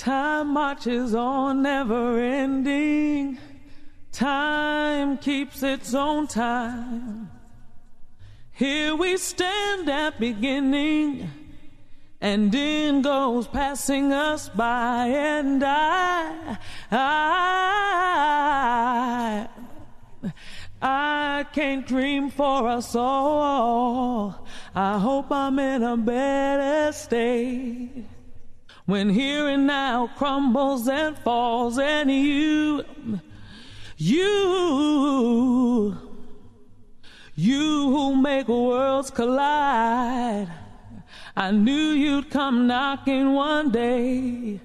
Time marches on, never ending. Time keeps its own time. Here we stand at beginning, and in goes passing us by, and I, I, I can't dream for us all. I hope I'm in a better state. When here and now crumbles and falls, and you, you, you who make worlds collide. I knew you'd come knocking one day,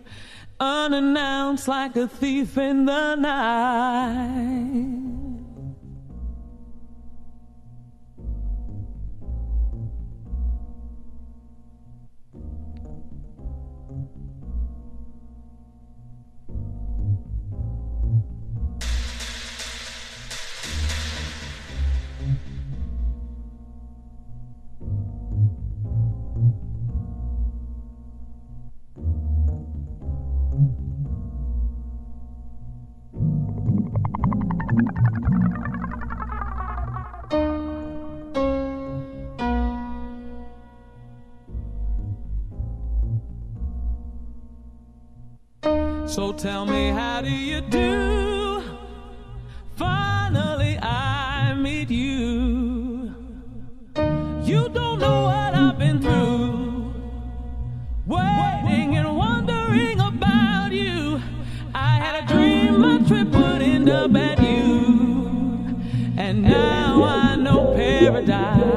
unannounced like a thief in the night. So tell me, how do you do? Finally, I meet you. You don't know what I've been through. Waiting and wondering about you. I had a dream my trip would end up at you. And now I know paradise.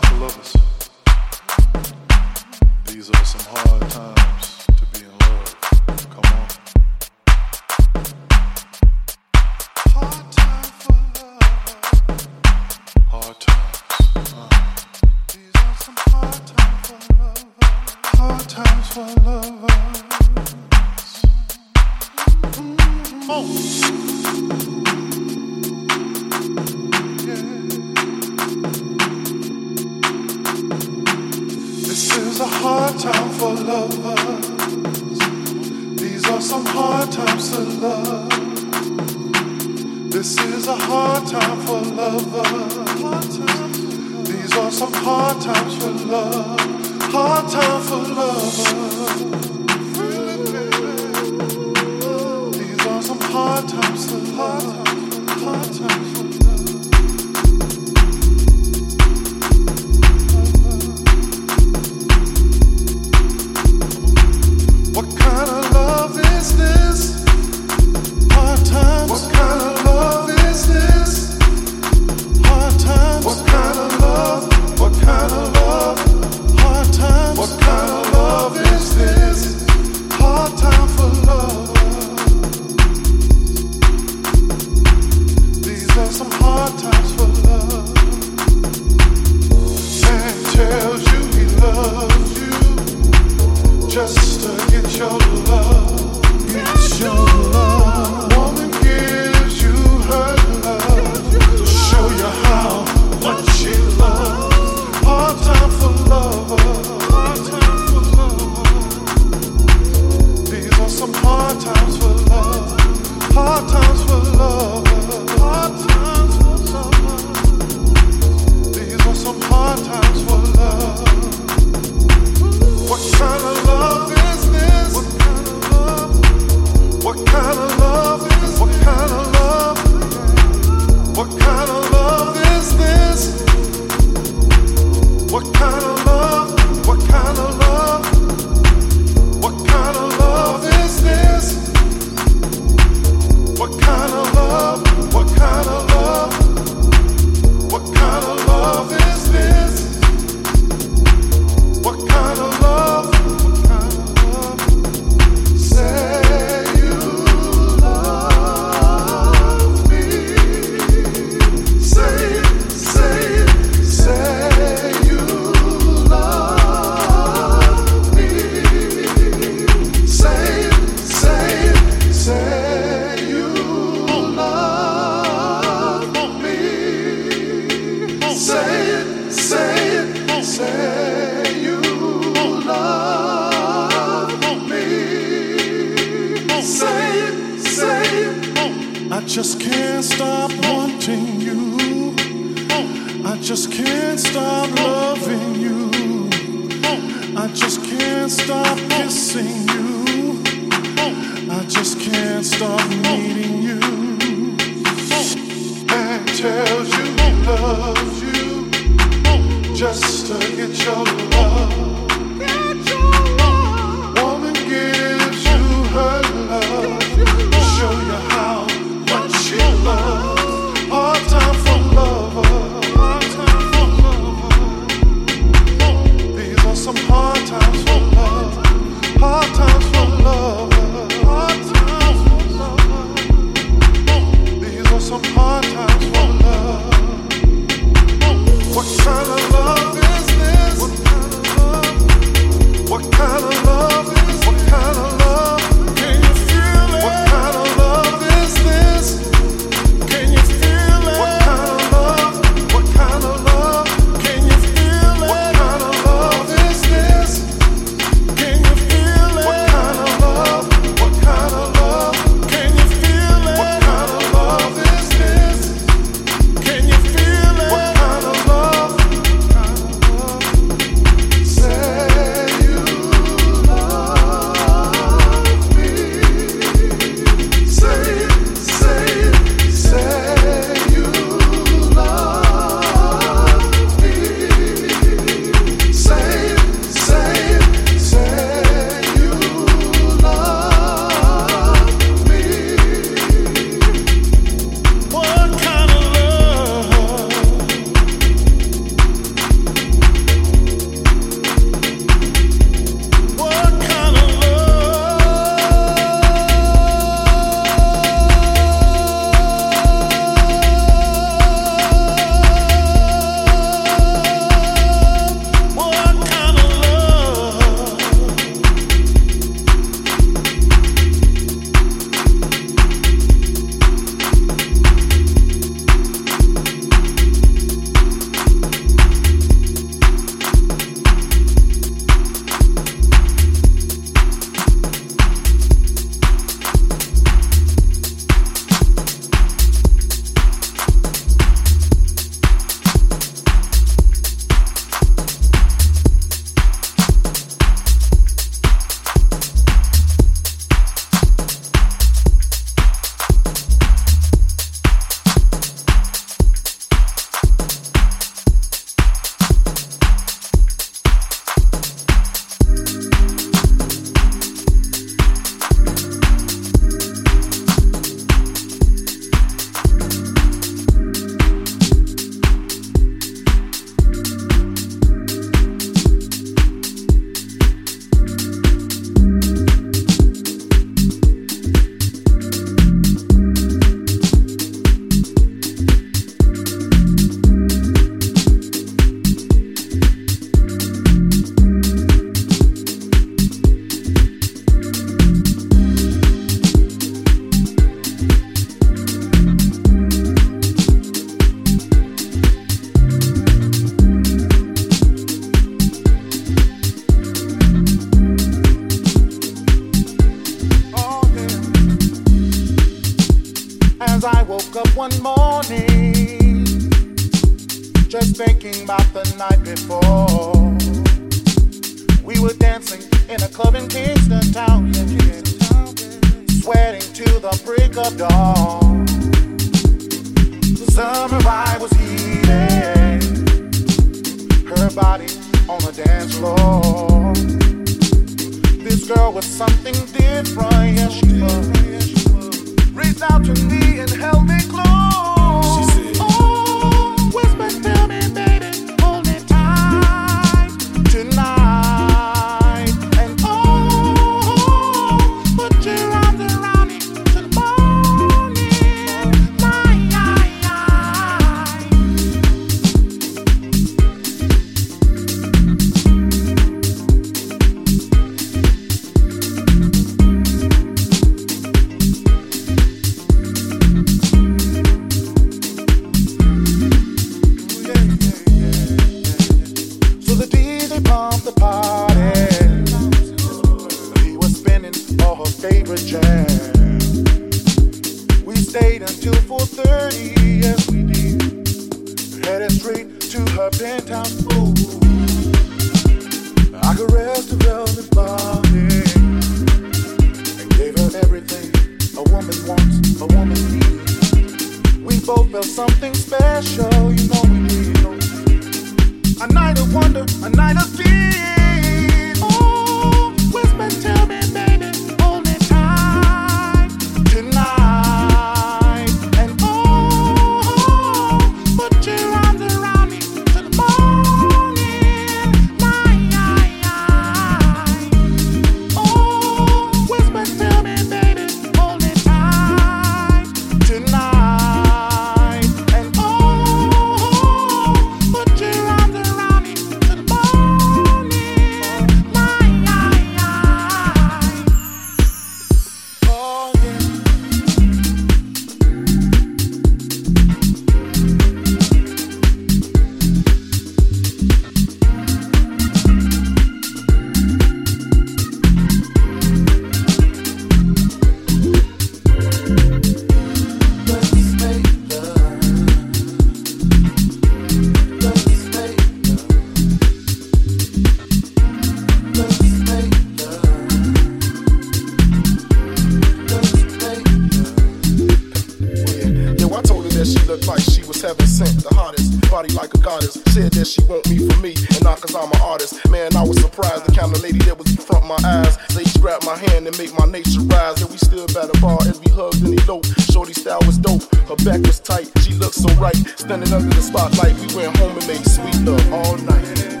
the hottest. Body like a goddess. Said that she want me for me, and not cause I'm an artist. Man, I was surprised. The kind of lady that was in front my eyes. They grabbed my hand and make my nature rise. And we stood by the bar as we hugged and eloped. Shorty style was dope. Her back was tight. She looked so right. Standing under the spotlight, we went home and made sweet love all night.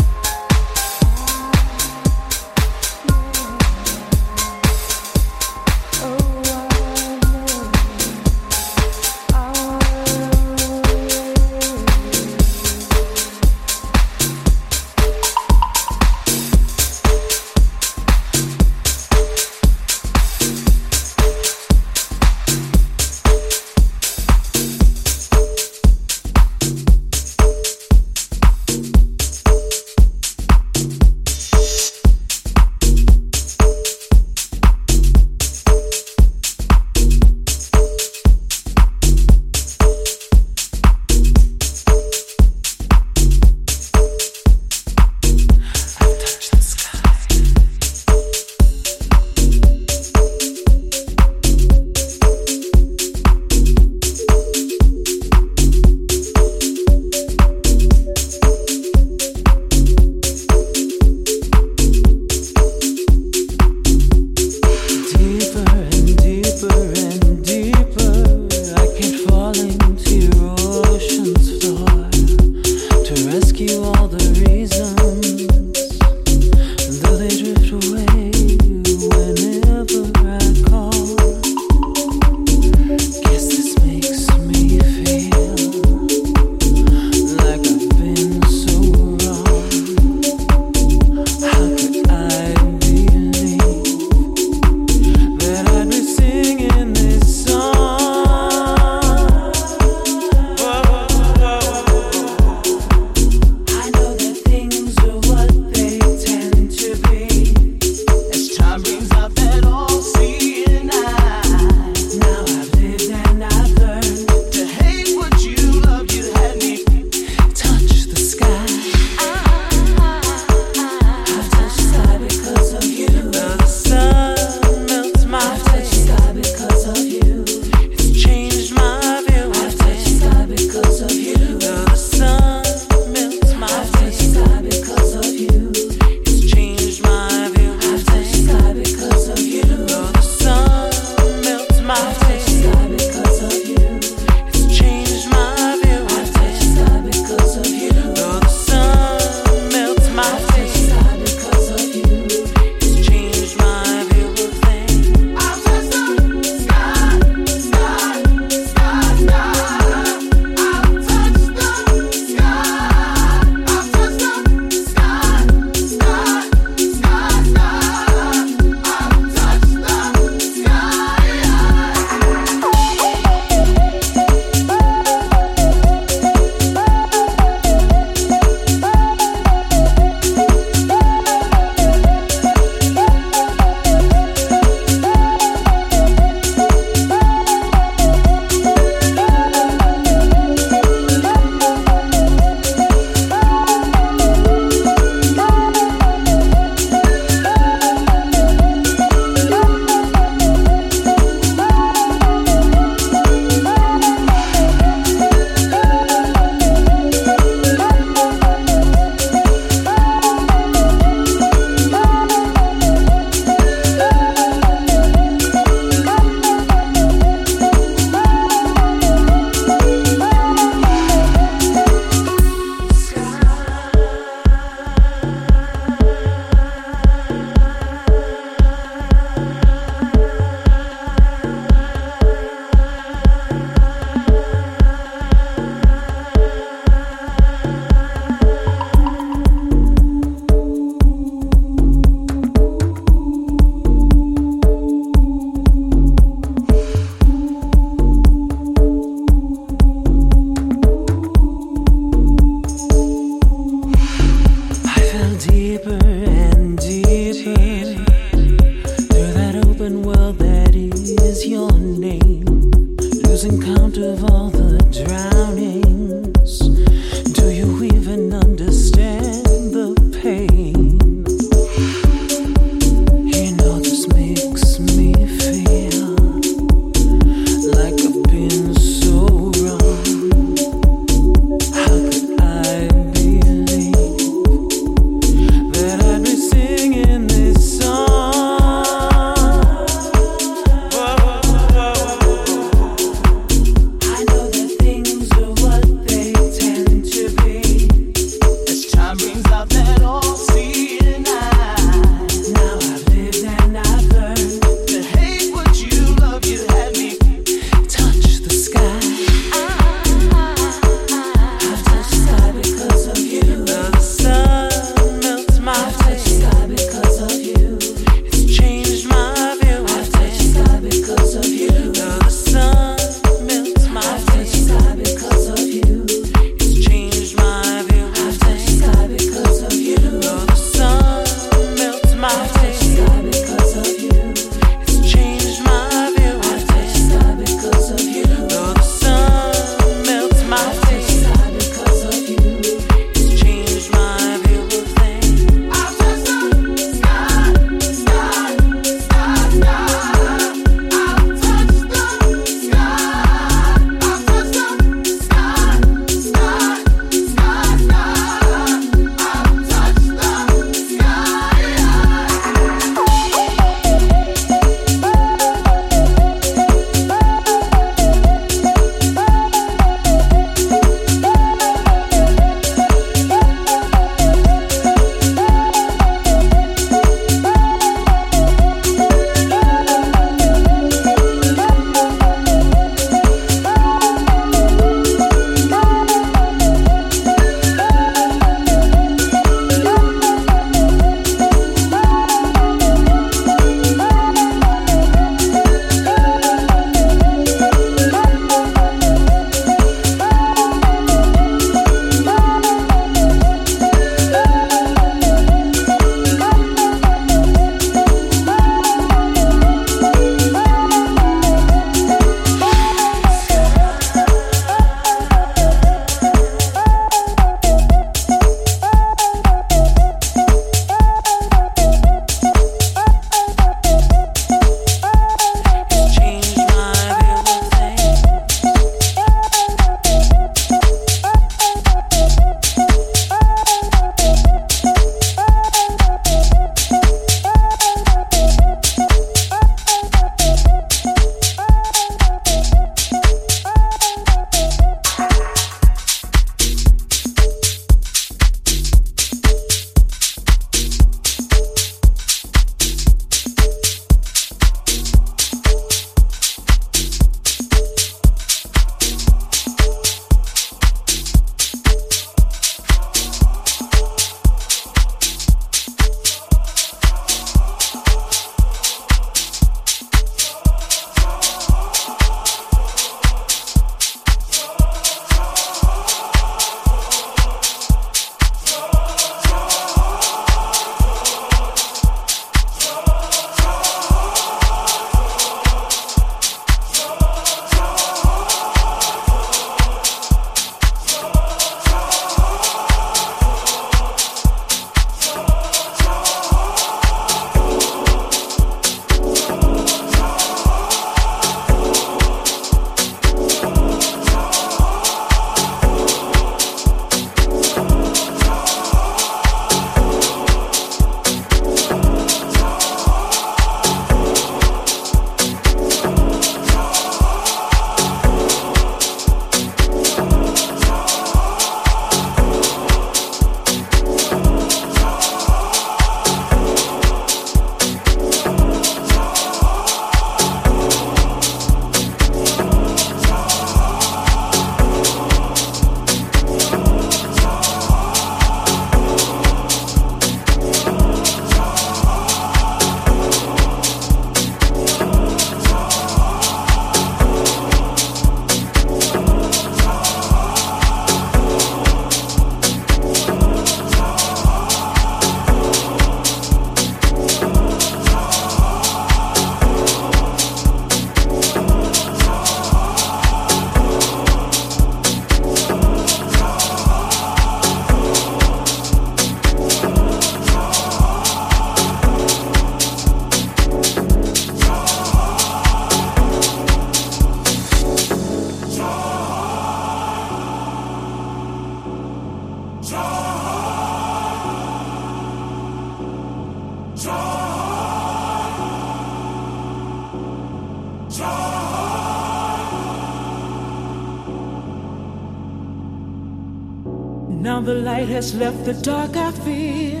Now the light has left the dark I fear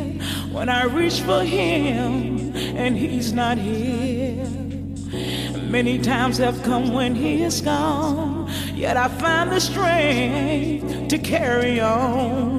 when I reach for him and he's not here. Many times have come when he is gone, yet I find the strength to carry on.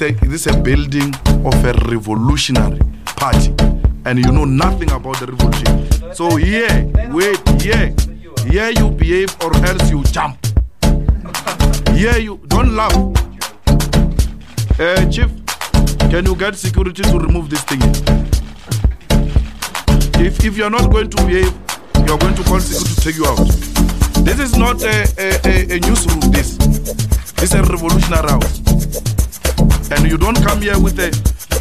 Is a this is a building of a revolutionary party. And you know nothing about the revolution. So yeah, wait, yeah. Yeah you behave or else you jump. Yeah you don't laugh. Uh, chief, can you get security to remove this thing? If if you're not going to behave, you're going to call security to take you out. This is not a, a, a, a newsroom, this. This is a revolutionary house. And you don't come here with a,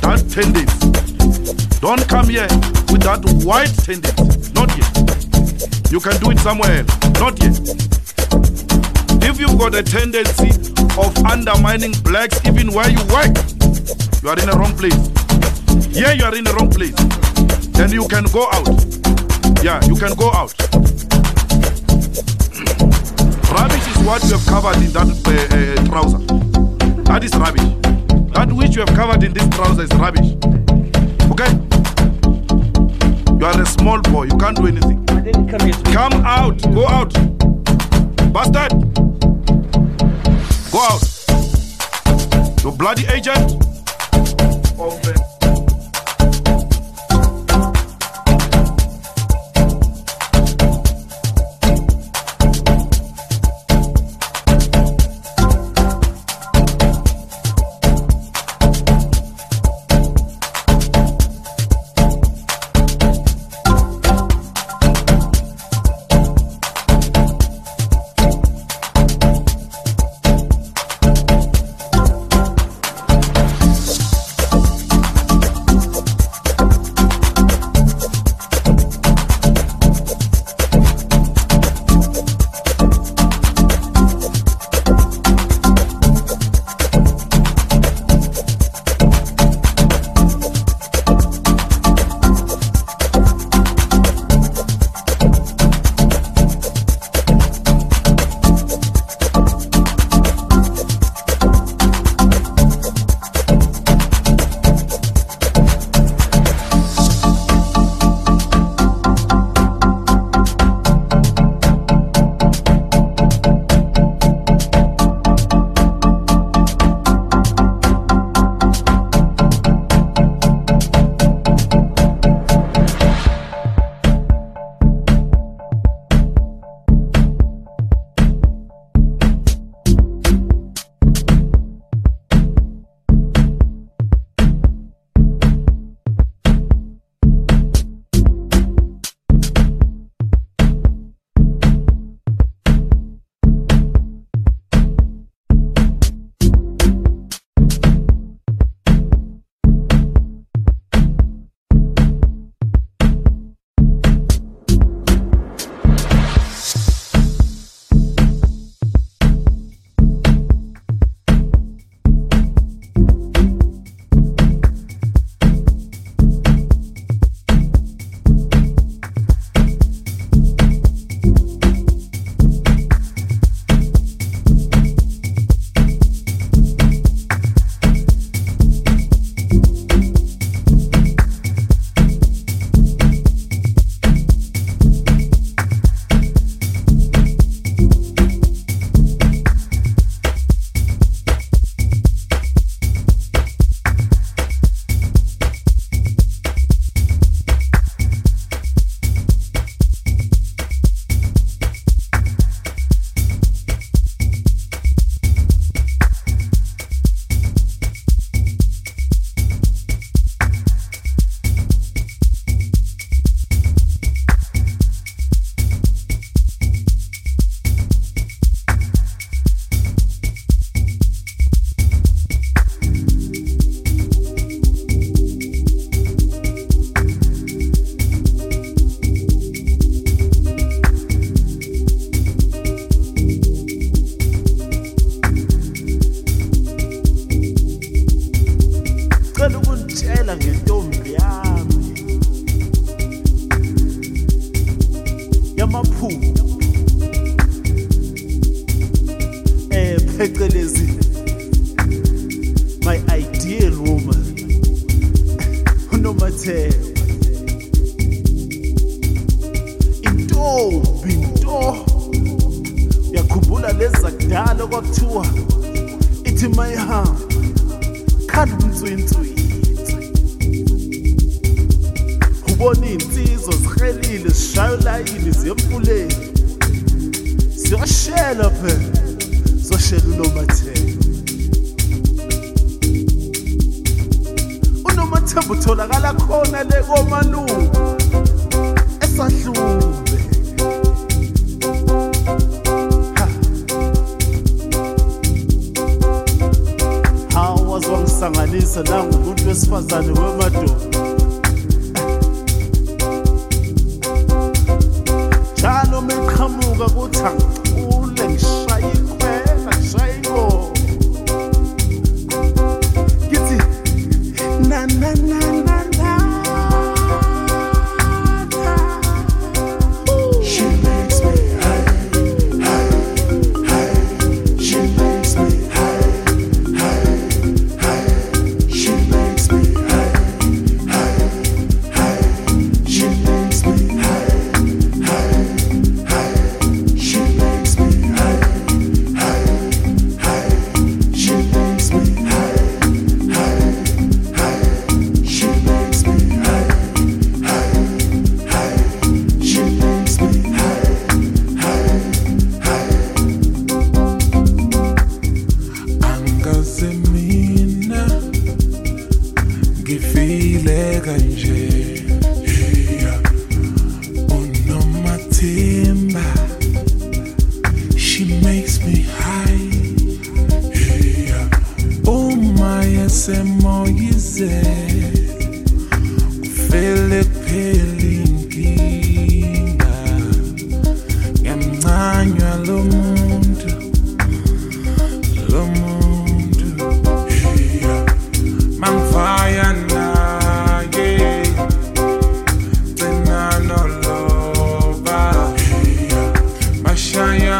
that tendency. Don't come here with that white tendency. Not yet. You can do it somewhere else. Not yet. If you've got a tendency of undermining blacks even where you work, you are in the wrong place. Yeah, you are in the wrong place. Then you can go out. Yeah, you can go out. rubbish is what you have covered in that uh, uh, trouser. That is rubbish. That which you have covered in this trouser is rubbish. Okay? You are a small boy. You can't do anything. I didn't come here to Come out. Go out. Bastard. Go out. You bloody agent. Of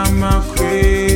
I'm a queen.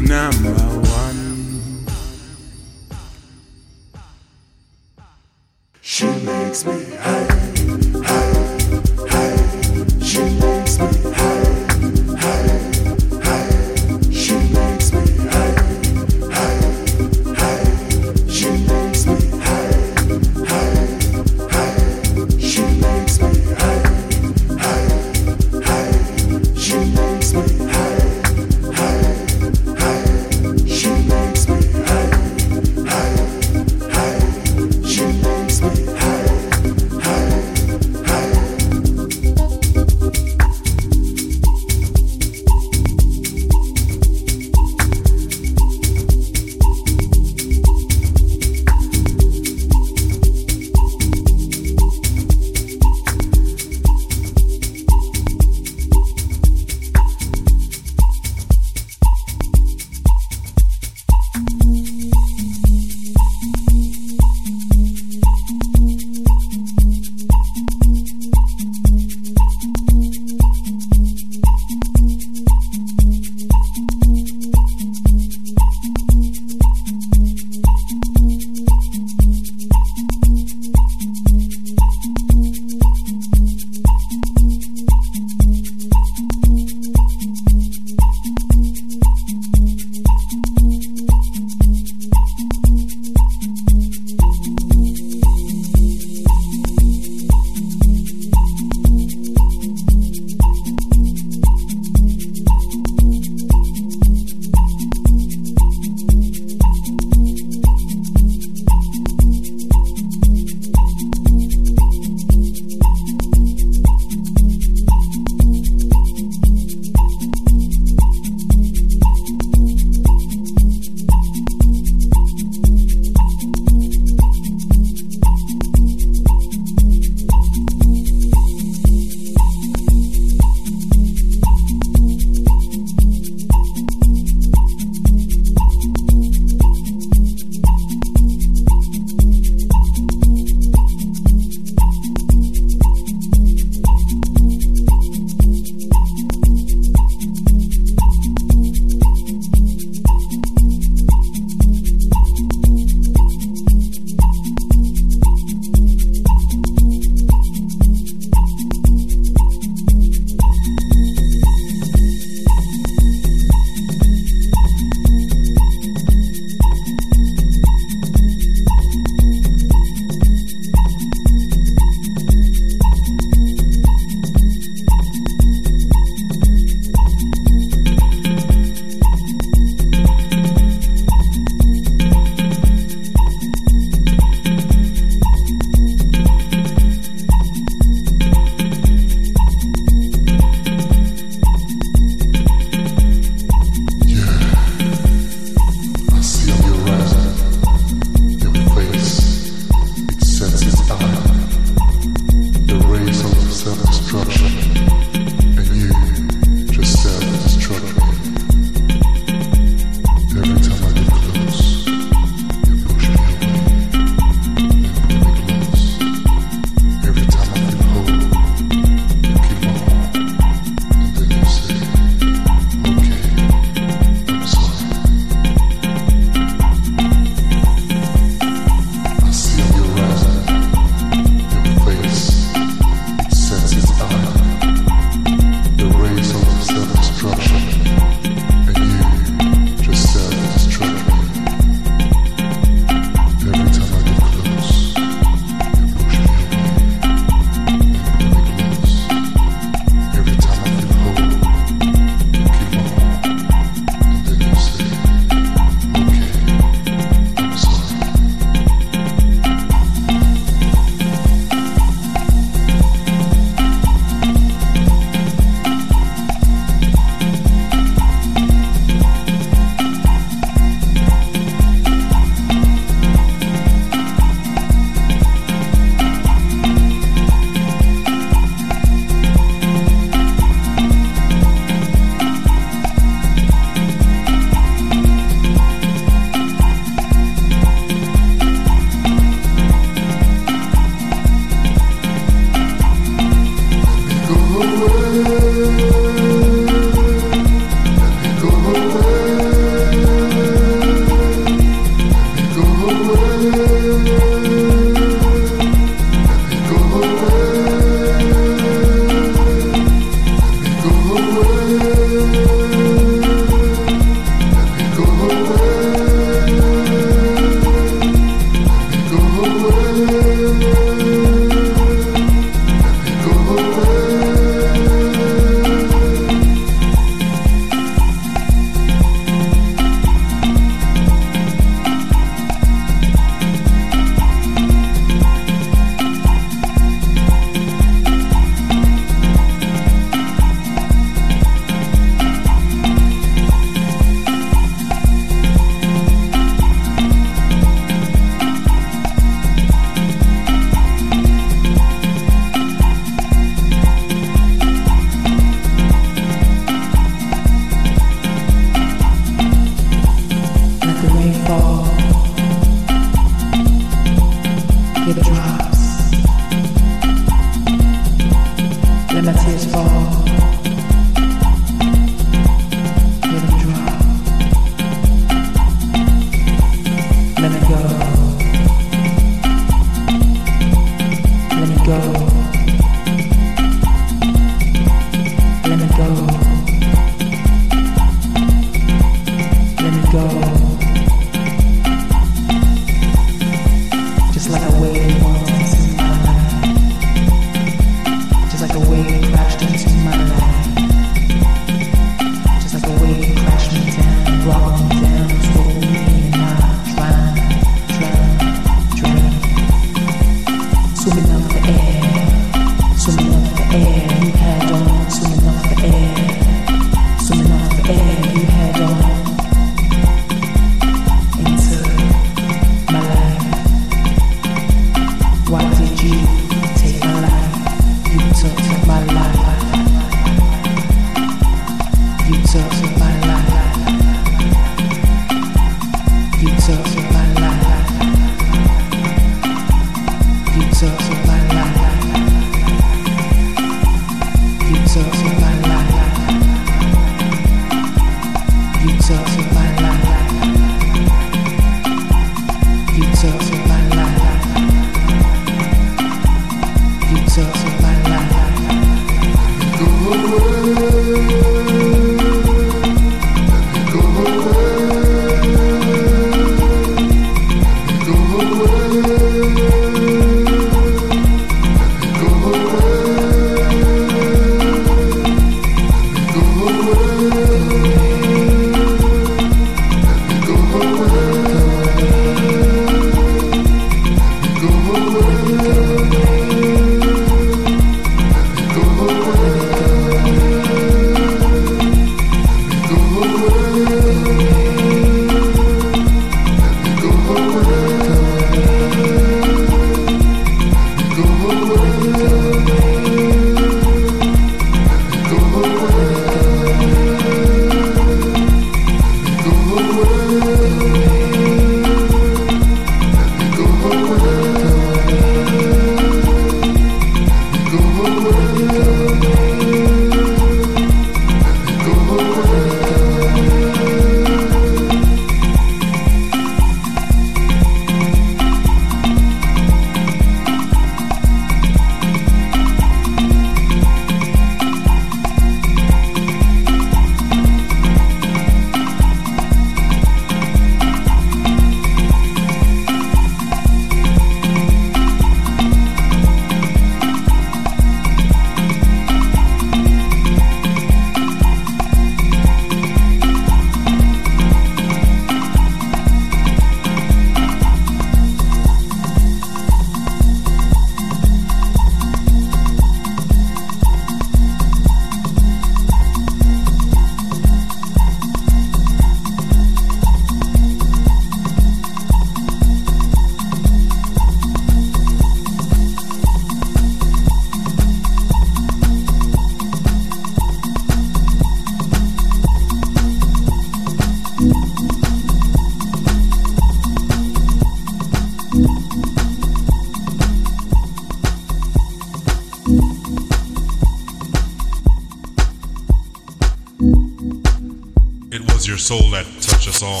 It was your soul that touched us all.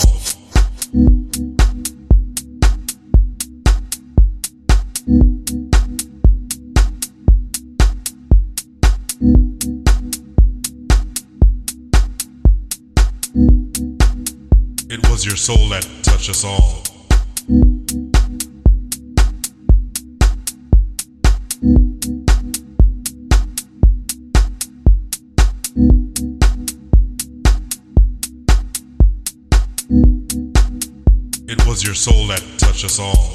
It was your soul that touched us all. us all.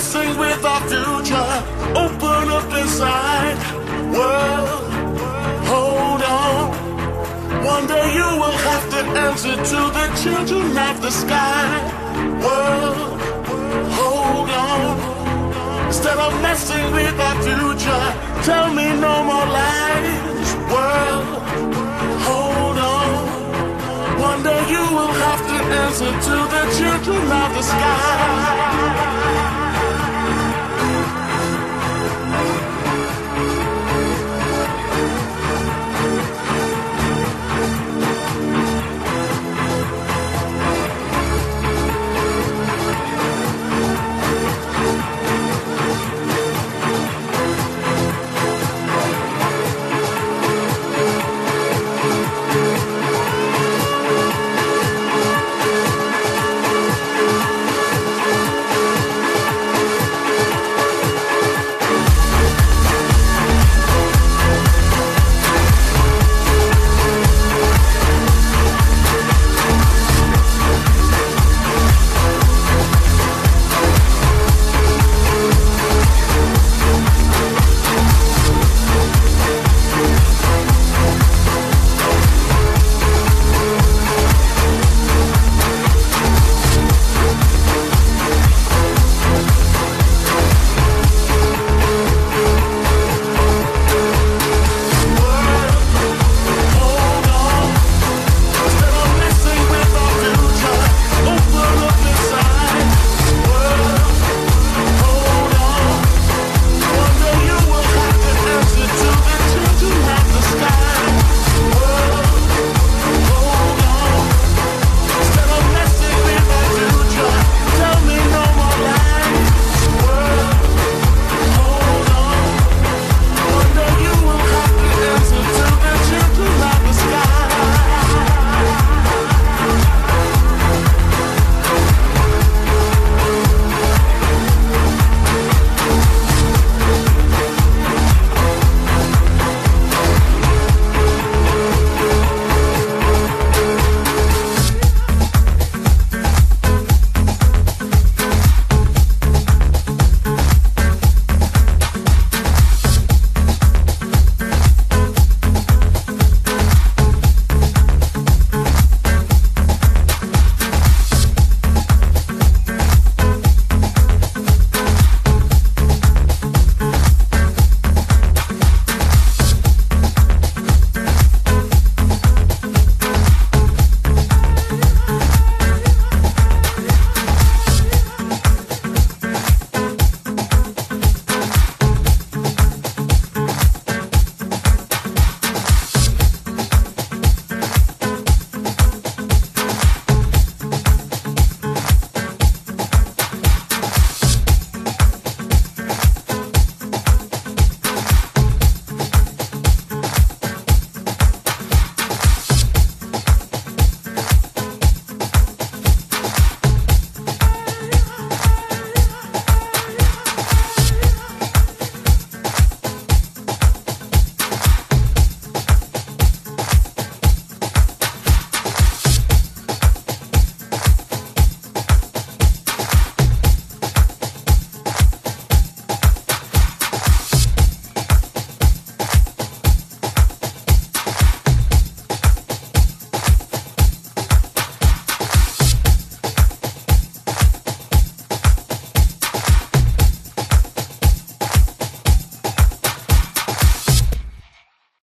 messing with our future. Open up inside. World, hold on. One day you will have to answer to the children of the sky. World, hold on. Instead of messing with our future, tell me no more lies. World, hold on. One day you will have to answer to the children of the sky.